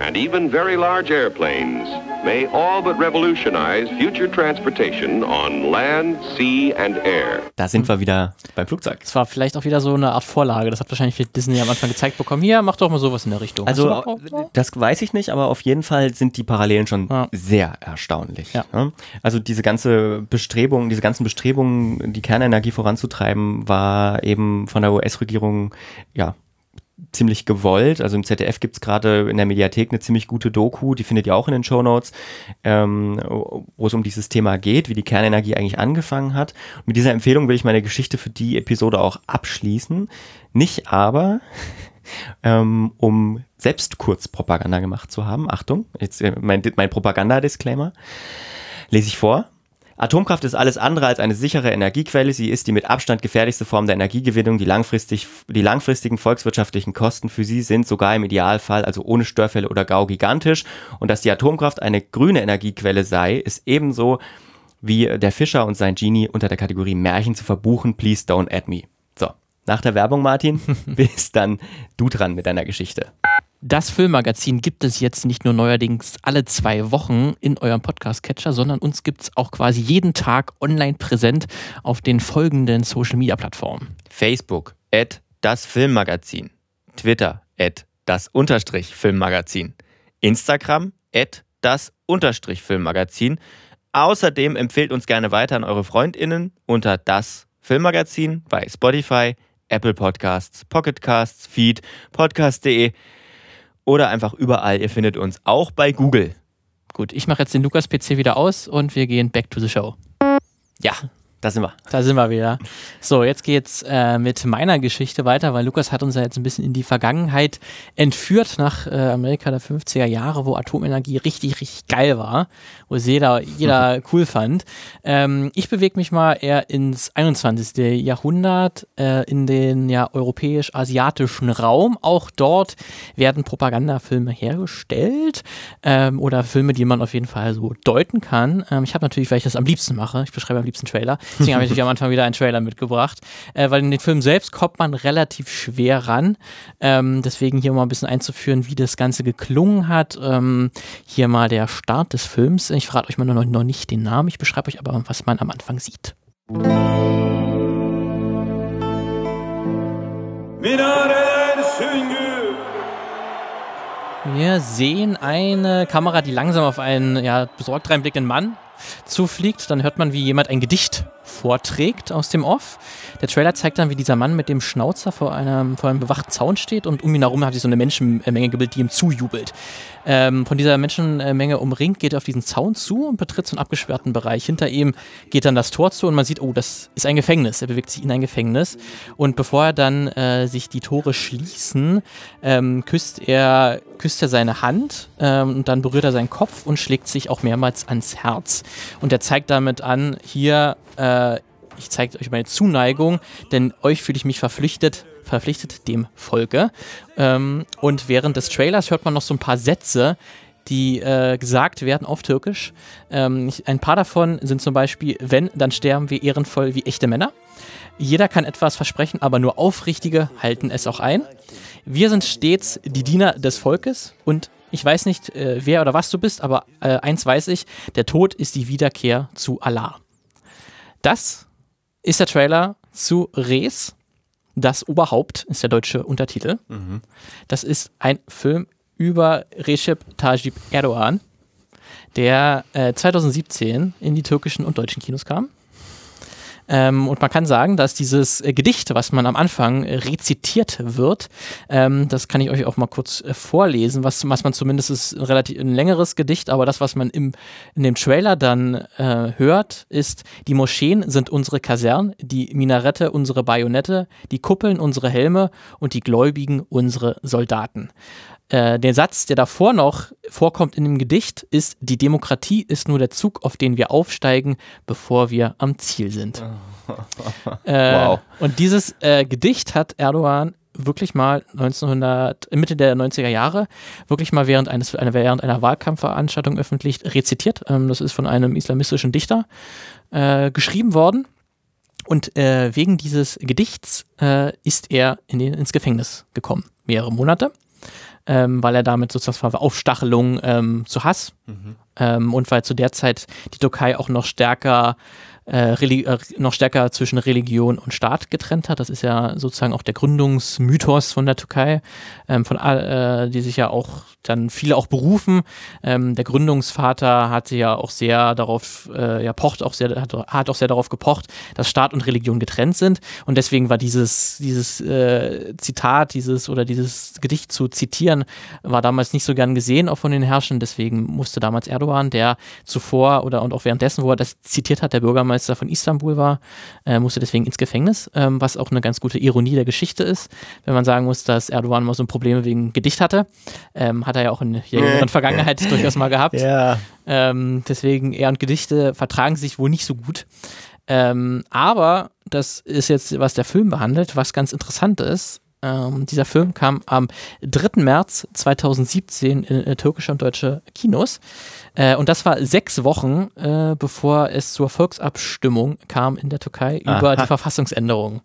and even very large airplanes may all but revolutionize future transportation on land, sea and air. Da sind wir wieder beim Flugzeug. Das war vielleicht auch wieder so eine Art Vorlage. Das hat wahrscheinlich Disney am Anfang gezeigt bekommen. Hier, mach doch mal sowas in der Richtung. Also, das weiß ich nicht, aber auf jeden Fall sind die Parallelen schon Ja. sehr erstaunlich. Ja. ne? Also diese ganze Bestrebung, diese ganzen Bestrebungen, die Kernenergie voranzutreiben, war eben von der US-Regierung, ja, ziemlich gewollt. Also im ZDF gibt's gerade in der Mediathek eine ziemlich gute Doku, die findet ihr auch in den Shownotes, ähm, wo es um dieses Thema geht, wie die Kernenergie eigentlich angefangen hat. Und mit dieser Empfehlung will ich meine Geschichte für die Episode auch abschließen. Nicht aber, ähm, um selbst kurz Propaganda gemacht zu haben. Achtung, jetzt äh, mein, mein Propaganda-Disclaimer. Lese ich vor. Atomkraft ist alles andere als eine sichere Energiequelle. Sie ist die mit Abstand gefährlichste Form der Energiegewinnung. Die, langfristig, die langfristigen volkswirtschaftlichen Kosten für sie sind sogar im Idealfall, also ohne Störfälle oder GAU, gigantisch. Und dass die Atomkraft eine grüne Energiequelle sei, ist ebenso wie der Fischer und sein Genie unter der Kategorie Märchen zu verbuchen. Please don't add me. So, nach der Werbung, Martin, bist dann du dran mit deiner Geschichte. Das Filmmagazin gibt es jetzt nicht nur neuerdings alle zwei Wochen in eurem Podcast-Catcher, sondern uns gibt es auch quasi jeden Tag online präsent auf den folgenden Social-Media-Plattformen. Facebook, at das Filmmagazin. Twitter, at das Unterstrich Filmmagazin. Instagram, at das Unterstrich Filmmagazin. Außerdem empfehlt uns gerne weiter an eure FreundInnen unter das Filmmagazin bei Spotify, Apple Podcasts, Pocket Casts, Feed, podcast.de oder einfach überall. Ihr findet uns auch bei Google. Gut, ich mache jetzt den Lukas-PC wieder aus und wir gehen back to the show. Ja, da sind wir. Da sind wir wieder. So, jetzt geht's äh, mit meiner Geschichte weiter, weil Lukas hat uns ja jetzt ein bisschen in die Vergangenheit entführt nach äh, Amerika der 50er Jahre, wo Atomenergie richtig, richtig geil war, wo es jeder, jeder cool fand. Ähm, ich bewege mich mal eher ins 21. Jahrhundert, äh, in den ja europäisch-asiatischen Raum. Auch dort werden Propagandafilme hergestellt ähm, oder Filme, die man auf jeden Fall so deuten kann. Ähm, ich habe natürlich, weil ich das am liebsten mache, ich beschreibe am liebsten Trailer, deswegen habe ich am Anfang wieder einen Trailer mitgebracht, äh, weil in den Film selbst kommt man relativ schwer ran. Ähm, deswegen hier mal ein bisschen einzuführen, wie das Ganze geklungen hat. Ähm, hier mal der Start des Films. Ich verrate euch mal noch, noch nicht den Namen, ich beschreibe euch aber, was man am Anfang sieht. Wir sehen eine Kamera, die langsam auf einen ja, besorgt reinblickenden Mann zufliegt. Dann hört man, wie jemand ein Gedicht vorträgt aus dem Off. Der Trailer zeigt dann, wie dieser Mann mit dem Schnauzer vor einem, vor einem bewachten Zaun steht und um ihn herum hat sich so eine Menschenmenge gebildet, die ihm zujubelt. Ähm, von dieser Menschenmenge umringt, geht er auf diesen Zaun zu und betritt so einen abgesperrten Bereich. Hinter ihm geht dann das Tor zu und man sieht, oh, das ist ein Gefängnis. Er bewegt sich in ein Gefängnis. Und bevor er dann äh, sich die Tore schließen, ähm, küsst er küsst er seine Hand ähm, und dann berührt er seinen Kopf und schlägt sich auch mehrmals ans Herz. Und er zeigt damit an, hier, äh, ich zeige euch meine Zuneigung, denn euch fühle ich mich verpflichtet, verpflichtet dem Volke. Ähm, und während des Trailers hört man noch so ein paar Sätze, die äh, gesagt werden auf Türkisch. Ähm, ein paar davon sind zum Beispiel, wenn, dann sterben wir ehrenvoll wie echte Männer. Jeder kann etwas versprechen, aber nur Aufrichtige halten es auch ein. Wir sind stets die Diener des Volkes und ich weiß nicht, äh, wer oder was du bist, aber äh, eins weiß ich, der Tod ist die Wiederkehr zu Allah. Das ist der Trailer zu Res. Das Oberhaupt ist der deutsche Untertitel. Das ist ein Film über Recep Tayyip Erdogan, der äh, 2017 in die türkischen und deutschen Kinos kam. Ähm, und man kann sagen, dass dieses äh, Gedicht, was man am Anfang äh, rezitiert wird, ähm, das kann ich euch auch mal kurz äh, vorlesen, was, was man zumindest ist ein relativ ein längeres Gedicht, aber das, was man im, in dem Trailer dann äh, hört, ist, die Moscheen sind unsere Kasernen, die Minarette unsere Bajonette, die Kuppeln unsere Helme und die Gläubigen unsere Soldaten. Äh, der Satz, der davor noch vorkommt in dem Gedicht, ist, die Demokratie ist nur der Zug, auf den wir aufsteigen, bevor wir am Ziel sind. äh, Wow. Und dieses äh, Gedicht hat Erdogan wirklich mal 1900, Mitte der 90er Jahre, wirklich mal während, eines, einer, während einer Wahlkampfveranstaltung öffentlich rezitiert. Ähm, das ist von einem islamistischen Dichter äh, geschrieben worden. Und äh, wegen dieses Gedichts äh, ist er in den, ins Gefängnis gekommen, mehrere Monate, ähm, weil er damit sozusagen Aufstachelung ähm, zu Hass ähm, und weil zu der Zeit die Türkei auch noch stärker äh, äh, noch stärker zwischen Religion und Staat getrennt hat. Das ist ja sozusagen auch der Gründungsmythos von der Türkei, ähm, von äh, die sich ja auch dann viele auch berufen. Ähm, der Gründungsvater hatte ja auch sehr darauf, äh, ja pocht auch sehr, hat, hat auch sehr darauf gepocht, dass Staat und Religion getrennt sind. Und deswegen war dieses dieses äh, Zitat, dieses oder dieses Gedicht zu zitieren, war damals nicht so gern gesehen auch von den Herrschern. Deswegen musste damals Erdogan, der zuvor oder und auch währenddessen, wo er das zitiert hat, der Bürgermeister von Istanbul war, äh, musste deswegen ins Gefängnis, ähm, was auch eine ganz gute Ironie der Geschichte ist, wenn man sagen muss, dass Erdogan mal so ein Problem wegen Gedicht hatte. Ähm, hat er ja auch in der jüngeren Vergangenheit durchaus mal gehabt. Ja. Ähm, deswegen, er und Gedichte vertragen sich wohl nicht so gut. Ähm, aber das ist jetzt, was der Film behandelt, was ganz interessant ist. Ähm, dieser Film kam am 3. März 2017 in äh, türkische und deutsche Kinos. Äh, und das war sechs Wochen, äh, bevor es zur Volksabstimmung kam in der Türkei über Aha. die Verfassungsänderung.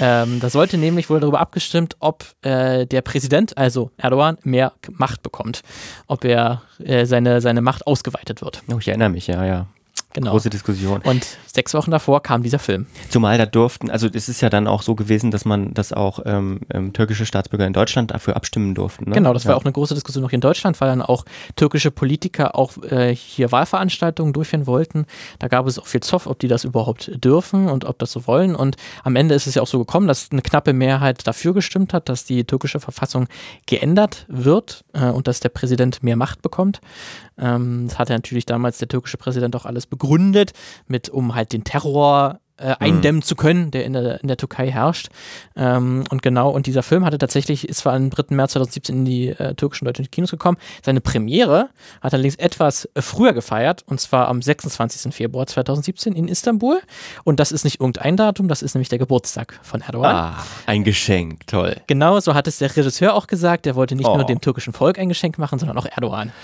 Ähm, da sollte nämlich wohl darüber abgestimmt, ob äh, der Präsident, also Erdogan, mehr Macht bekommt. Ob er äh, seine, seine Macht ausgeweitet wird. Oh, ich erinnere mich, ja, ja. Genau. Große Diskussion. Und sechs Wochen davor kam dieser Film. Zumal da durften, also es ist ja dann auch so gewesen, dass man, dass auch ähm, ähm, türkische Staatsbürger in Deutschland dafür abstimmen durften. Ne? Genau, das war ja. auch eine große Diskussion noch hier in Deutschland, weil dann auch türkische Politiker auch äh, hier Wahlveranstaltungen durchführen wollten. Da gab es auch viel Zoff, ob die das überhaupt dürfen und ob das so wollen. Und am Ende ist es ja auch so gekommen, dass eine knappe Mehrheit dafür gestimmt hat, dass die türkische Verfassung geändert wird äh, und dass der Präsident mehr Macht bekommt. Ähm, das hatte natürlich damals der türkische Präsident auch alles begründet, mit um halt den Terror äh, eindämmen zu können, der in der, in der Türkei herrscht. Ähm, und genau, und dieser Film hatte tatsächlich, ist zwar am 3. März 2017 in die äh, türkischen deutschen Kinos gekommen. Seine Premiere hat allerdings etwas äh, früher gefeiert, und zwar am 26. Februar 2017 in Istanbul. Und das ist nicht irgendein Datum, das ist nämlich der Geburtstag von Erdogan. Ah, ein Geschenk, toll. Genau, so hat es der Regisseur auch gesagt. Er wollte nicht Oh. nur dem türkischen Volk ein Geschenk machen, sondern auch Erdogan.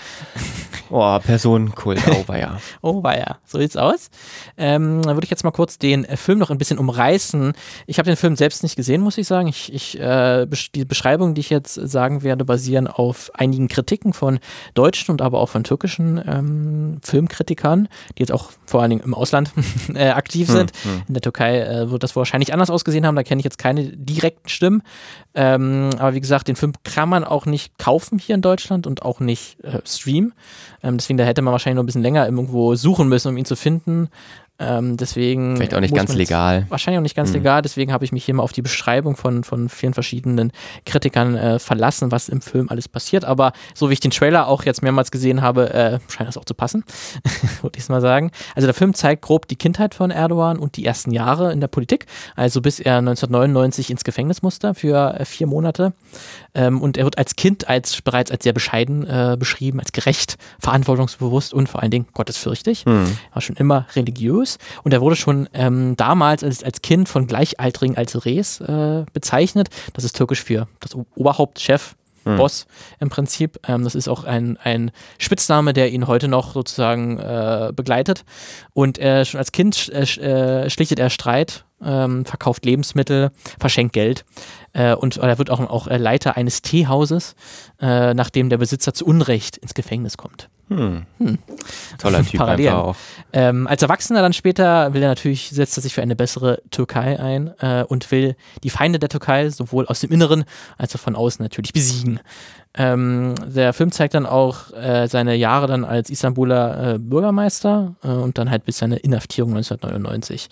Oh, Personenkult, oh, ja. Oh, ja. So sieht's aus. Ähm, dann würde ich jetzt mal kurz den Film noch ein bisschen umreißen. Ich habe den Film selbst nicht gesehen, muss ich sagen. Ich, ich, äh, die Beschreibungen, die ich jetzt sagen werde, basieren auf einigen Kritiken von deutschen und aber auch von türkischen ähm, Filmkritikern, die jetzt auch vor allen Dingen im Ausland äh, aktiv sind. In der Türkei äh, wird das wahrscheinlich anders ausgesehen haben. Da kenne ich jetzt keine direkten Stimmen. Ähm, aber wie gesagt, den Film kann man auch nicht kaufen hier in Deutschland und auch nicht äh, streamen. Ähm, deswegen, da hätte man wahrscheinlich noch ein bisschen länger irgendwo suchen müssen, um ihn zu finden. Ähm, deswegen. Vielleicht auch nicht ganz legal. Wahrscheinlich auch nicht ganz legal, deswegen habe ich mich hier mal auf die Beschreibung von, von vielen verschiedenen Kritikern äh, verlassen, was im Film alles passiert. Aber so wie ich den Trailer auch jetzt mehrmals gesehen habe, äh, scheint das auch zu passen, würde ich mal sagen. Also der Film zeigt grob die Kindheit von Erdogan und die ersten Jahre in der Politik, also bis er 1999 ins Gefängnis musste für äh, vier Monate. Ähm, und er wird als Kind als bereits als sehr bescheiden äh, beschrieben, als gerecht, verantwortungsbewusst und vor allen Dingen gottesfürchtig. Er war schon immer religiös und er wurde schon ähm, damals als, als Kind von Gleichaltrigen als Res äh, bezeichnet. Das ist türkisch für das Oberhaupt, Chef, Boss im Prinzip. Ähm, das ist auch ein, ein Spitzname, der ihn heute noch sozusagen äh, begleitet. Und er schon als Kind sch- äh, äh, schlichtet er Streit, ähm, verkauft Lebensmittel, verschenkt Geld. Äh, und er wird auch, auch äh, Leiter eines Teehauses, äh, nachdem der Besitzer zu Unrecht ins Gefängnis kommt. Toller Typ Parallelen. einfach auch. Ähm, als Erwachsener dann später will er natürlich, setzt er sich für eine bessere Türkei ein äh, und will die Feinde der Türkei sowohl aus dem Inneren als auch von außen natürlich besiegen. Ähm, der Film zeigt dann auch äh, seine Jahre dann als Istanbuler äh, Bürgermeister äh, und dann halt bis seine Inhaftierung 1999.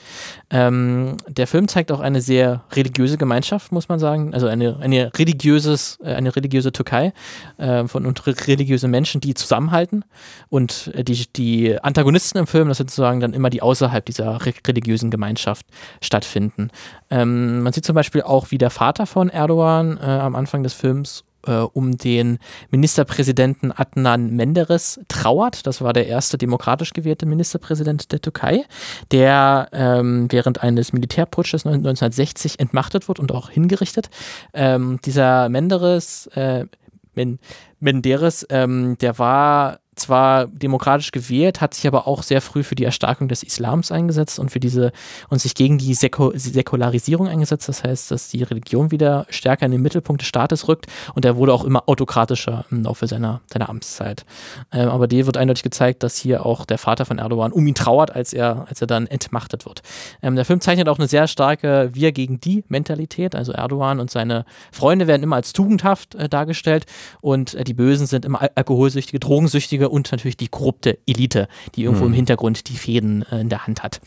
Ähm, der Film zeigt auch eine sehr religiöse Gemeinschaft, muss man sagen, also eine, eine, religiöses, äh, eine religiöse Türkei äh, von und re religiöse Menschen, die zusammenhalten und äh, die, die Antagonisten im Film, das sind sozusagen dann immer die außerhalb dieser re religiösen Gemeinschaft stattfinden. Ähm, man sieht zum Beispiel auch, wie der Vater von Erdogan äh, am Anfang des Films äh, um den Ministerpräsidenten Adnan Menderes trauert. Das war der erste demokratisch gewählte Ministerpräsident der Türkei, der ähm, während eines Militärputsches 1960 entmachtet wird und auch hingerichtet. Ähm, dieser Menderes, äh, Men Menderes, ähm, der war zwar demokratisch gewählt, hat sich aber auch sehr früh für die Erstarkung des Islams eingesetzt und für diese und sich gegen die Säku Säkularisierung eingesetzt. Das heißt, dass die Religion wieder stärker in den Mittelpunkt des Staates rückt und er wurde auch immer autokratischer im Laufe seiner, seiner Amtszeit. Ähm, aber dir wird eindeutig gezeigt, dass hier auch der Vater von Erdogan um ihn trauert, als er, als er dann entmachtet wird. Ähm, der Film zeichnet auch eine sehr starke Wir gegen die Mentalität. Also Erdogan und seine Freunde werden immer als tugendhaft äh, dargestellt und äh, die Bösen sind immer Al Alkoholsüchtige, Drogensüchtige und natürlich die korrupte Elite, die irgendwo Mhm. im Hintergrund die Fäden äh, in der Hand hat.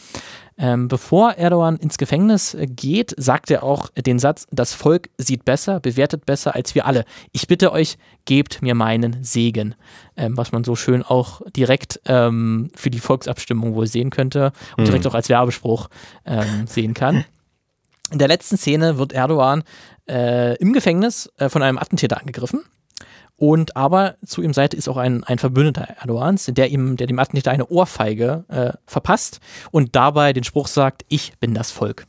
Ähm, bevor Erdogan ins Gefängnis äh, geht, sagt er auch den Satz, das Volk sieht besser, bewertet besser als wir alle. Ich bitte euch, gebt mir meinen Segen. Ähm, was man so schön auch direkt ähm, für die Volksabstimmung wohl sehen könnte und direkt auch als Werbespruch ähm, sehen kann. In der letzten Szene wird Erdogan äh, im Gefängnis äh, von einem Attentäter angegriffen. Und aber zu ihm Seite ist auch ein, ein Verbündeter Erdogans, der ihm, der dem Attentäter eine Ohrfeige äh, verpasst und dabei den Spruch sagt, ich bin das Volk.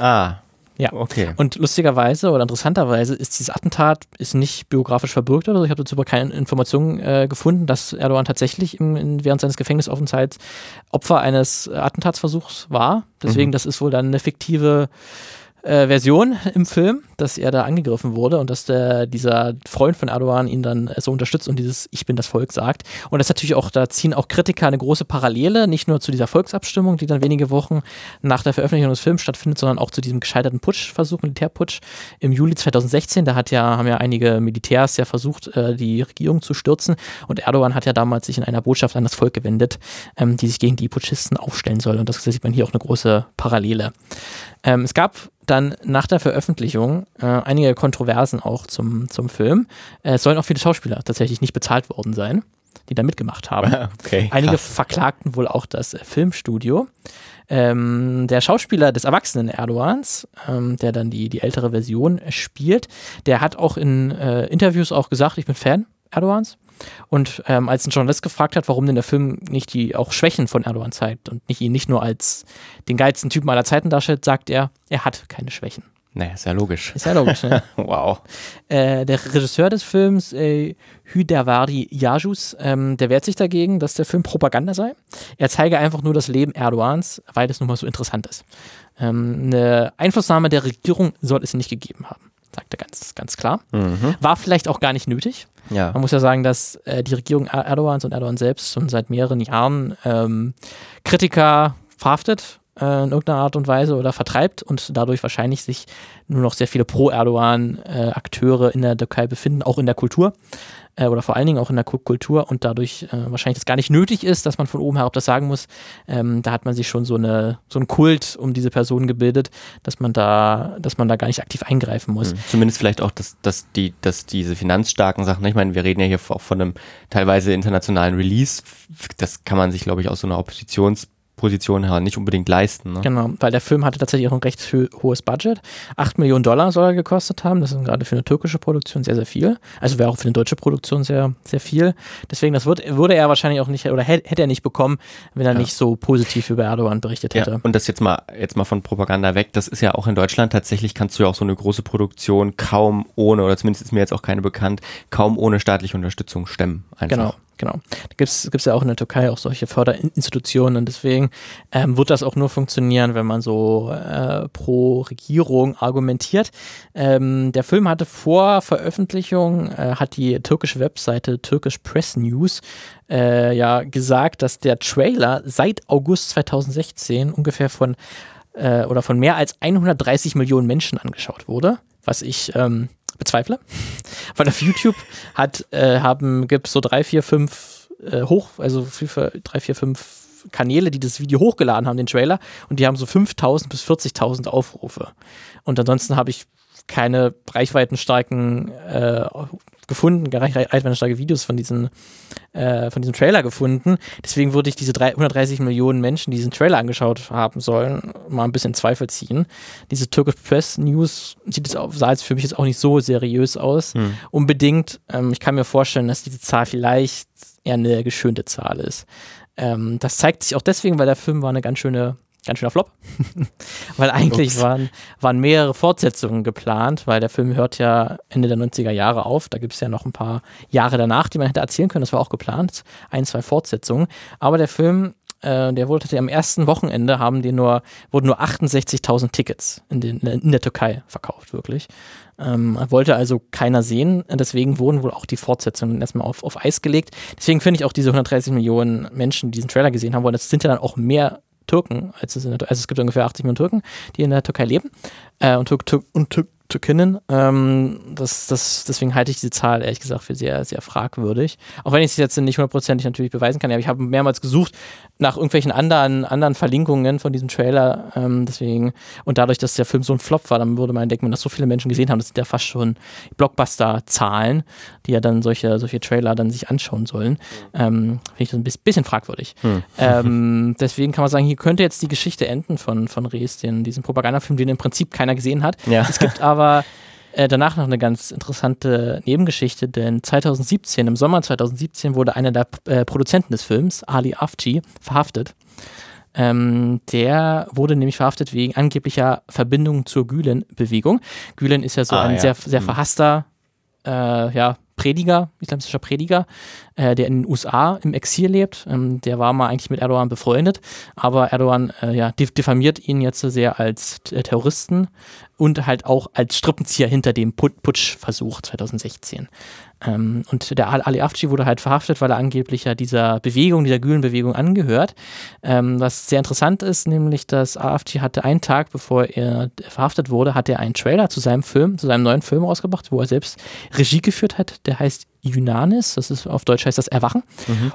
Ah, Ja. okay. Und lustigerweise oder interessanterweise ist dieses Attentat ist nicht biografisch verbürgt oder so. Ich habe dazu aber keine Informationen äh, gefunden, dass Erdogan tatsächlich im, in, während seines Gefängnisaufenthalts Opfer eines Attentatsversuchs war. Deswegen, das ist wohl dann eine fiktive äh, Version im Film, dass er da angegriffen wurde und dass der, dieser Freund von Erdogan ihn dann so unterstützt und dieses Ich bin das Volk sagt. Und das ist natürlich auch, da ziehen auch Kritiker eine große Parallele, nicht nur zu dieser Volksabstimmung, die dann wenige Wochen nach der Veröffentlichung des Films stattfindet, sondern auch zu diesem gescheiterten Putschversuch, Militärputsch im Juli 2016. Da hat ja, haben ja einige Militärs ja versucht, äh, die Regierung zu stürzen und Erdogan hat ja damals sich in einer Botschaft an das Volk gewendet, ähm, die sich gegen die Putschisten aufstellen soll. Und das sieht man hier auch eine große Parallele. Ähm, es gab dann nach der Veröffentlichung äh, einige Kontroversen auch zum, zum Film. Äh, es sollen auch viele Schauspieler tatsächlich nicht bezahlt worden sein, die da mitgemacht haben. Okay. Einige verklagten wohl auch das äh, Filmstudio. Ähm, der Schauspieler des erwachsenen Erdogans, ähm, der dann die, die ältere Version spielt, der hat auch in äh, Interviews auch gesagt, ich bin Fan Erdogans. Und ähm, als ein Journalist gefragt hat, warum denn der Film nicht die auch Schwächen von Erdogan zeigt und nicht ihn nicht nur als den geilsten Typen aller Zeiten darstellt, sagt er, er hat keine Schwächen. Naja, ist ja logisch. Ist ja logisch, ne? Wow. Äh, der Regisseur des Films, äh, Hüdavari Yajus, ähm, der wehrt sich dagegen, dass der Film Propaganda sei. Er zeige einfach nur das Leben Erdogans, weil es nun mal so interessant ist. Ähm, eine Einflussnahme der Regierung soll es nicht gegeben haben, sagt er ganz, ganz klar. War vielleicht auch gar nicht nötig. Ja. Man muss ja sagen, dass äh, die Regierung Er- Erdogans und Erdogan selbst schon seit mehreren Jahren ähm, Kritiker verhaftet äh, in irgendeiner Art und Weise oder vertreibt und dadurch wahrscheinlich sich nur noch sehr viele Pro-Erdogan-Akteure in der Türkei befinden, auch in der Kultur äh, oder vor allen Dingen auch in der Ku- Kultur und dadurch äh, wahrscheinlich das gar nicht nötig ist, dass man von oben herab das sagen muss. Ähm, da hat man sich schon so eine so einen Kult um diese Person gebildet, dass man da, dass man da gar nicht aktiv eingreifen muss. Zumindest vielleicht auch, dass, dass, die, dass diese finanzstarken Sachen, ich meine, wir reden ja hier auch von einem teilweise internationalen Release, das kann man sich, glaube ich, aus so einer Oppositionsposition her nicht unbedingt leisten. Ne? Genau, weil der Film hatte tatsächlich auch ein recht hohes Budget. 8 Millionen Dollar soll er gekostet haben. Das ist gerade für eine türkische Produktion sehr, sehr viel. Also wäre auch für eine deutsche Produktion sehr, sehr viel. Deswegen, das wird, würde er wahrscheinlich auch nicht, oder hätte hätte er nicht bekommen, wenn er nicht so positiv über Erdogan berichtet hätte. Ja, und das jetzt mal, jetzt mal von Propaganda weg, das ist ja auch in Deutschland tatsächlich, kannst du ja auch so eine große Produktion kaum ohne, oder zumindest ist mir jetzt auch keine bekannt, kaum ohne staatliche Unterstützung stemmen. Einfach. Genau, genau. Da gibt es ja auch in der Türkei auch solche Förderinstitutionen und deswegen ähm, wird das auch nur funktionieren, wenn man so äh, pro Regierung argumentiert. Ähm, der Film hatte vor Veröffentlichung, äh, hat die türkische Webseite Turkish Press News äh, ja gesagt, dass der Trailer seit August 2016 ungefähr von äh, oder von mehr als 130 Millionen Menschen angeschaut wurde, was ich ähm, bezweifle. Weil auf YouTube hat, äh, haben, gibt es so drei, vier, fünf äh, hoch, also drei, vier, fünf Kanäle, die das Video hochgeladen haben, den Trailer, und die haben so 5000 bis 40.000 Aufrufe. Und ansonsten habe ich keine reichweitenstarken äh, gefunden, reichweitenstarke Videos von diesen, äh, von diesem Trailer gefunden. Deswegen würde ich diese drei, 130 Millionen Menschen, die diesen Trailer angeschaut haben sollen, mal ein bisschen in Zweifel ziehen. Diese Turkish Press News sieht es sah jetzt für mich jetzt auch nicht so seriös aus. Hm. Unbedingt. Ähm, ich kann mir vorstellen, dass diese Zahl vielleicht eher eine geschönte Zahl ist. Ähm, das zeigt sich auch deswegen, weil der Film war eine ganz schöne ganz schöner Flop. weil eigentlich waren, waren mehrere Fortsetzungen geplant, weil der Film hört ja Ende der 90er Jahre auf. Da gibt es ja noch ein paar Jahre danach, die man hätte erzählen können. Das war auch geplant. Ein, zwei Fortsetzungen. Aber der Film äh, der wurde am ersten Wochenende haben die nur, wurden nur 68.000 Tickets in, den, in der Türkei verkauft, wirklich. Ähm, wollte also keiner sehen, deswegen wurden wohl auch die Fortsetzungen erstmal auf, auf Eis gelegt. Deswegen finde ich auch diese 130 Millionen Menschen, die diesen Trailer gesehen haben wollen, das sind ja dann auch mehr Türken, als es, in der, also es gibt ungefähr 80 Millionen Türken, die in der Türkei leben äh, und, Türk, Türk, und Türk, Türkinnen. Ähm, das, das, deswegen halte ich diese Zahl ehrlich gesagt für sehr, sehr fragwürdig. Auch wenn ich es jetzt nicht hundertprozentig natürlich beweisen kann. Aber ich habe mehrmals gesucht nach irgendwelchen anderen, anderen Verlinkungen von diesem Trailer. Ähm, deswegen, und dadurch, dass der Film so ein Flop war, dann würde man denken, wenn das so viele Menschen gesehen haben, das sind ja fast schon Blockbuster-Zahlen, die ja dann solche, solche Trailer dann sich anschauen sollen. Ähm, Finde ich das ein bisschen fragwürdig. Hm. Deswegen kann man sagen, hier könnte jetzt die Geschichte enden von, von Rees, den, diesen Propagandafilm, den im Prinzip keiner gesehen hat. Ja. Es gibt aber äh, danach noch eine ganz interessante Nebengeschichte, denn 2017, im Sommer 2017, wurde einer der äh, Produzenten des Films, Ali Afci, verhaftet. Ähm, der wurde nämlich verhaftet wegen angeblicher Verbindung zur Gülen-Bewegung. Gülen ist ja so Ah, ein ja. sehr, sehr Hm. verhasster äh, ja, Prediger, islamistischer Prediger, äh, der in den USA im Exil lebt. Ähm, der war mal eigentlich mit Erdogan befreundet, aber Erdogan äh, ja, dif- diffamiert ihn jetzt sehr als äh, Terroristen und halt auch als Strippenzieher hinter dem Put Putschversuch 2016. Ähm, und der Al- Ali Afci wurde halt verhaftet, weil er angeblich ja dieser Bewegung, dieser Gülen-Bewegung angehört. Ähm, was sehr interessant ist, nämlich, dass Afci hatte einen Tag, bevor er verhaftet wurde, hat er einen Trailer zu seinem Film, zu seinem neuen Film rausgebracht, wo er selbst Regie geführt hat. Der heißt Yunanis, das ist auf Deutsch heißt das Erwachen.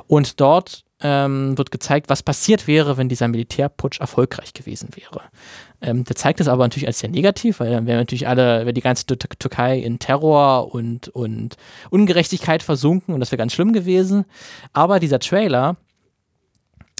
Und dort ähm, wird gezeigt, was passiert wäre, wenn dieser Militärputsch erfolgreich gewesen wäre. Ähm, der zeigt es aber natürlich als sehr negativ, weil dann wären natürlich alle, wäre die ganze Tür- Türkei in Terror und, und Ungerechtigkeit versunken und das wäre ganz schlimm gewesen. Aber dieser Trailer,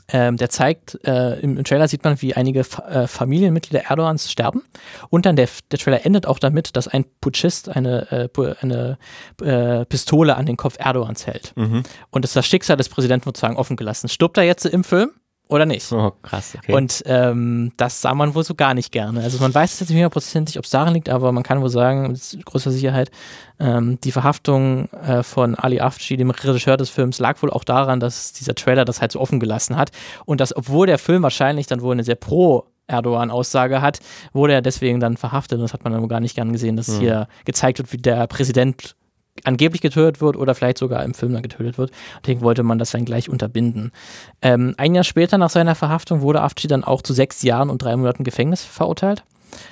ähm, der zeigt, äh, im, im Trailer sieht man, wie einige Fa äh, Familienmitglieder Erdogans sterben. Und dann der, der Trailer endet auch damit, dass ein Putschist eine, äh, eine äh, Pistole an den Kopf Erdogans hält. Mhm. Und das, das Schicksal des Präsidenten sozusagen offen gelassen. Stirbt er jetzt im Film oder nicht? Oh, krass, okay. Und ähm, das sah man wohl so gar nicht gerne. Also man weiß jetzt nicht hundertprozentig, ob es daran liegt, aber man kann wohl sagen, mit großer Sicherheit, ähm, die Verhaftung äh, von Ali Afci, dem Regisseur des Films, lag wohl auch daran, dass dieser Trailer das halt so offen gelassen hat. Und dass, obwohl der Film wahrscheinlich dann wohl eine sehr pro Erdogan-Aussage hat, wurde er deswegen dann verhaftet. Und das hat man dann wohl gar nicht gern gesehen, dass hier gezeigt wird, wie der Präsident angeblich getötet wird oder vielleicht sogar im Film dann getötet wird. Deswegen wollte man das dann gleich unterbinden. Ähm, ein Jahr später nach seiner Verhaftung wurde Afci dann auch zu sechs Jahren und drei Monaten Gefängnis verurteilt.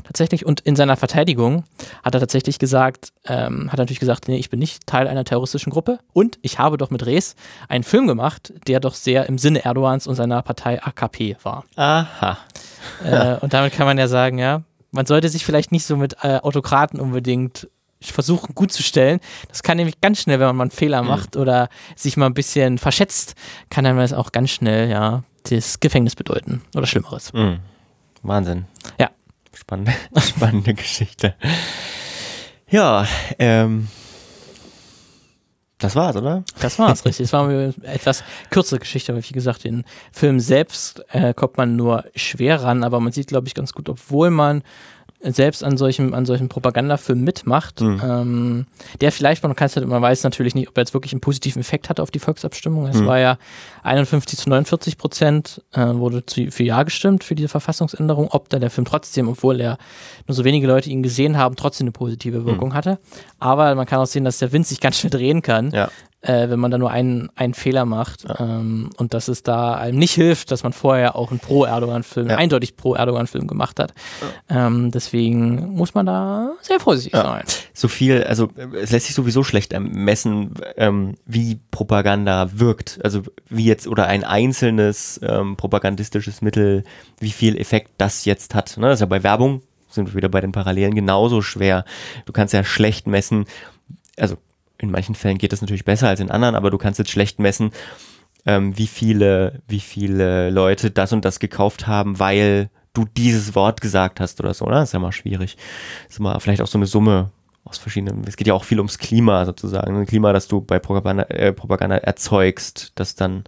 Tatsächlich. Und in seiner Verteidigung hat er tatsächlich gesagt, ähm, hat er natürlich gesagt, nee, ich bin nicht Teil einer terroristischen Gruppe und ich habe doch mit Rees einen Film gemacht, der doch sehr im Sinne Erdogans und seiner Partei AKP war. Aha. äh, und damit kann man ja sagen, ja, man sollte sich vielleicht nicht so mit äh, Autokraten unbedingt versuchen gut zu stellen. Das kann nämlich ganz schnell, wenn man mal einen Fehler macht oder sich mal ein bisschen verschätzt, kann dann das auch ganz schnell, ja, das Gefängnis bedeuten oder Schlimmeres. Mhm. Wahnsinn. Ja. Spannende, spannende Geschichte. Ja, ähm, das war's, oder? Das war's, richtig. Das war eine etwas kürzere Geschichte, aber wie gesagt, den Film selbst äh, kommt man nur schwer ran, aber man sieht, glaube ich, ganz gut, obwohl man selbst an solchen, an solchen Propagandafilmen mitmacht, Mhm. ähm, der vielleicht, man kann es halt, man weiß natürlich nicht, ob er jetzt wirklich einen positiven Effekt hatte auf die Volksabstimmung. Es Mhm. war ja 51 zu 49 Prozent äh, wurde zu, für Ja gestimmt für diese Verfassungsänderung, ob da der Film trotzdem, obwohl er nur so wenige Leute ihn gesehen haben, trotzdem eine positive Wirkung hatte. Aber man kann auch sehen, dass der Wind sich ganz schnell drehen kann Ja. Äh, wenn man da nur einen, einen Fehler macht ähm, und dass es da einem nicht hilft, dass man vorher auch einen Pro-Erdogan-Film, Ja. eindeutig Pro-Erdogan-Film gemacht hat. Ähm, deswegen muss man da sehr vorsichtig Ja. sein. so viel, also es lässt sich sowieso schlecht messen, ähm, wie Propaganda wirkt. Also wie jetzt oder ein einzelnes ähm, propagandistisches Mittel, wie viel Effekt das jetzt hat. Ne? Das ist ja bei Werbung, sind wir wieder bei den Parallelen, genauso schwer. Du kannst ja schlecht messen, also in manchen Fällen geht das natürlich besser als in anderen, aber du kannst jetzt schlecht messen, ähm, wie viele, wie viele Leute das und das gekauft haben, weil du dieses Wort gesagt hast oder so, oder? Das ist ja mal schwierig. Das ist mal vielleicht auch so eine Summe aus verschiedenen, es geht ja auch viel ums Klima sozusagen, ein Klima, das du bei Propaganda, äh, Propaganda erzeugst, das dann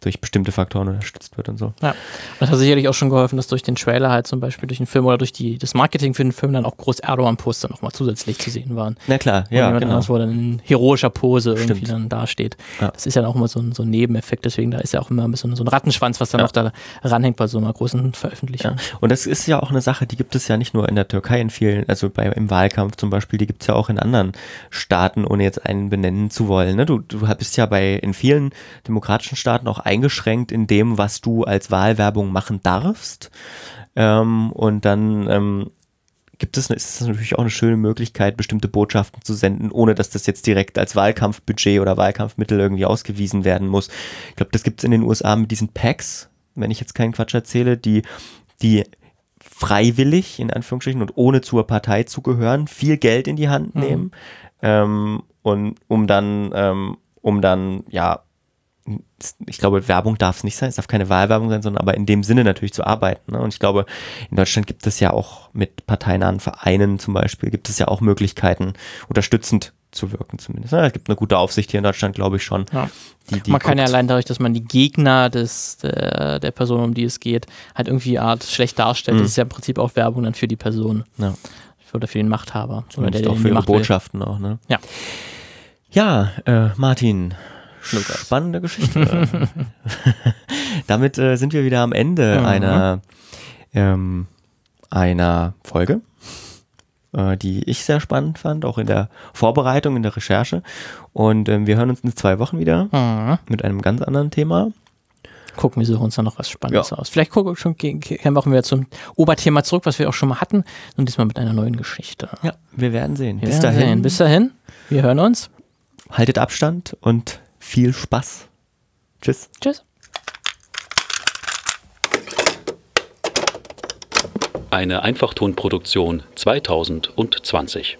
durch bestimmte Faktoren unterstützt wird und so. Ja, das hat sicherlich auch schon geholfen, dass durch den Trailer halt zum Beispiel durch den Film oder durch die, das Marketing für den Film dann auch groß Erdogan-Poster nochmal zusätzlich zu sehen waren. Na klar, ja, genau. Anders, wo dann in heroischer Pose irgendwie Stimmt. dann dasteht. Ja. Das ist ja auch immer so ein, so ein Nebeneffekt, deswegen da ist ja auch immer ein bisschen so ein Rattenschwanz, was dann Ja. noch da ranhängt bei so einer großen Veröffentlichung. Ja. Und das ist ja auch eine Sache, die gibt es ja nicht nur in der Türkei in vielen, also bei, im Wahlkampf zum Beispiel, die gibt es ja auch in anderen Staaten, ohne jetzt einen benennen zu wollen. Ne? Du, du bist ja bei in vielen demokratischen Staaten auch eingeschränkt in dem, was du als Wahlwerbung machen darfst. Ähm, und dann ähm, gibt es, ist es natürlich auch eine schöne Möglichkeit, bestimmte Botschaften zu senden, ohne dass das jetzt direkt als Wahlkampfbudget oder Wahlkampfmittel irgendwie ausgewiesen werden muss. Ich glaube, das gibt es in den USA mit diesen Packs, wenn ich jetzt keinen Quatsch erzähle, die, die freiwillig, in Anführungsstrichen, und ohne zur Partei zu gehören, viel Geld in die Hand nehmen, ähm, und um dann, ähm, um dann, ja, ich glaube, Werbung darf es nicht sein, es darf keine Wahlwerbung sein, sondern aber in dem Sinne natürlich zu arbeiten. Ne? Und ich glaube, in Deutschland gibt es ja auch mit parteinahen Vereinen zum Beispiel, gibt es ja auch Möglichkeiten, unterstützend zu wirken zumindest. Ne? Es gibt eine gute Aufsicht hier in Deutschland, glaube ich schon. Ja. Die, die man kann ja allein dadurch, dass man die Gegner des, der, der Person, um die es geht, halt irgendwie Art schlecht darstellt. Mhm. Das ist ja im Prinzip auch Werbung dann für die Person. Ja. Oder für den Machthaber. Oder Zumindest der, auch für die ihre Macht will. Botschaften auch, ne? Ja. Ja, äh, Martin. Spannende Geschichte. Damit äh, sind wir wieder am Ende Mhm. einer, ähm, einer Folge, äh, die ich sehr spannend fand, auch in der Vorbereitung, in der Recherche. Und ähm, wir hören uns in zwei Wochen wieder Mhm. mit einem ganz anderen Thema. Gucken, wir suchen uns dann noch was Spannendes Ja. aus. Vielleicht gucken wir schon, kommen wir zum Oberthema zurück, was wir auch schon mal hatten. Und diesmal mit einer neuen Geschichte. Ja, wir werden sehen. Wir Bis werden dahin, sehen. Bis dahin. Wir hören uns. haltet Abstand und viel Spaß. Tschüss. Tschüss. Eine Einfachtonproduktion 2020.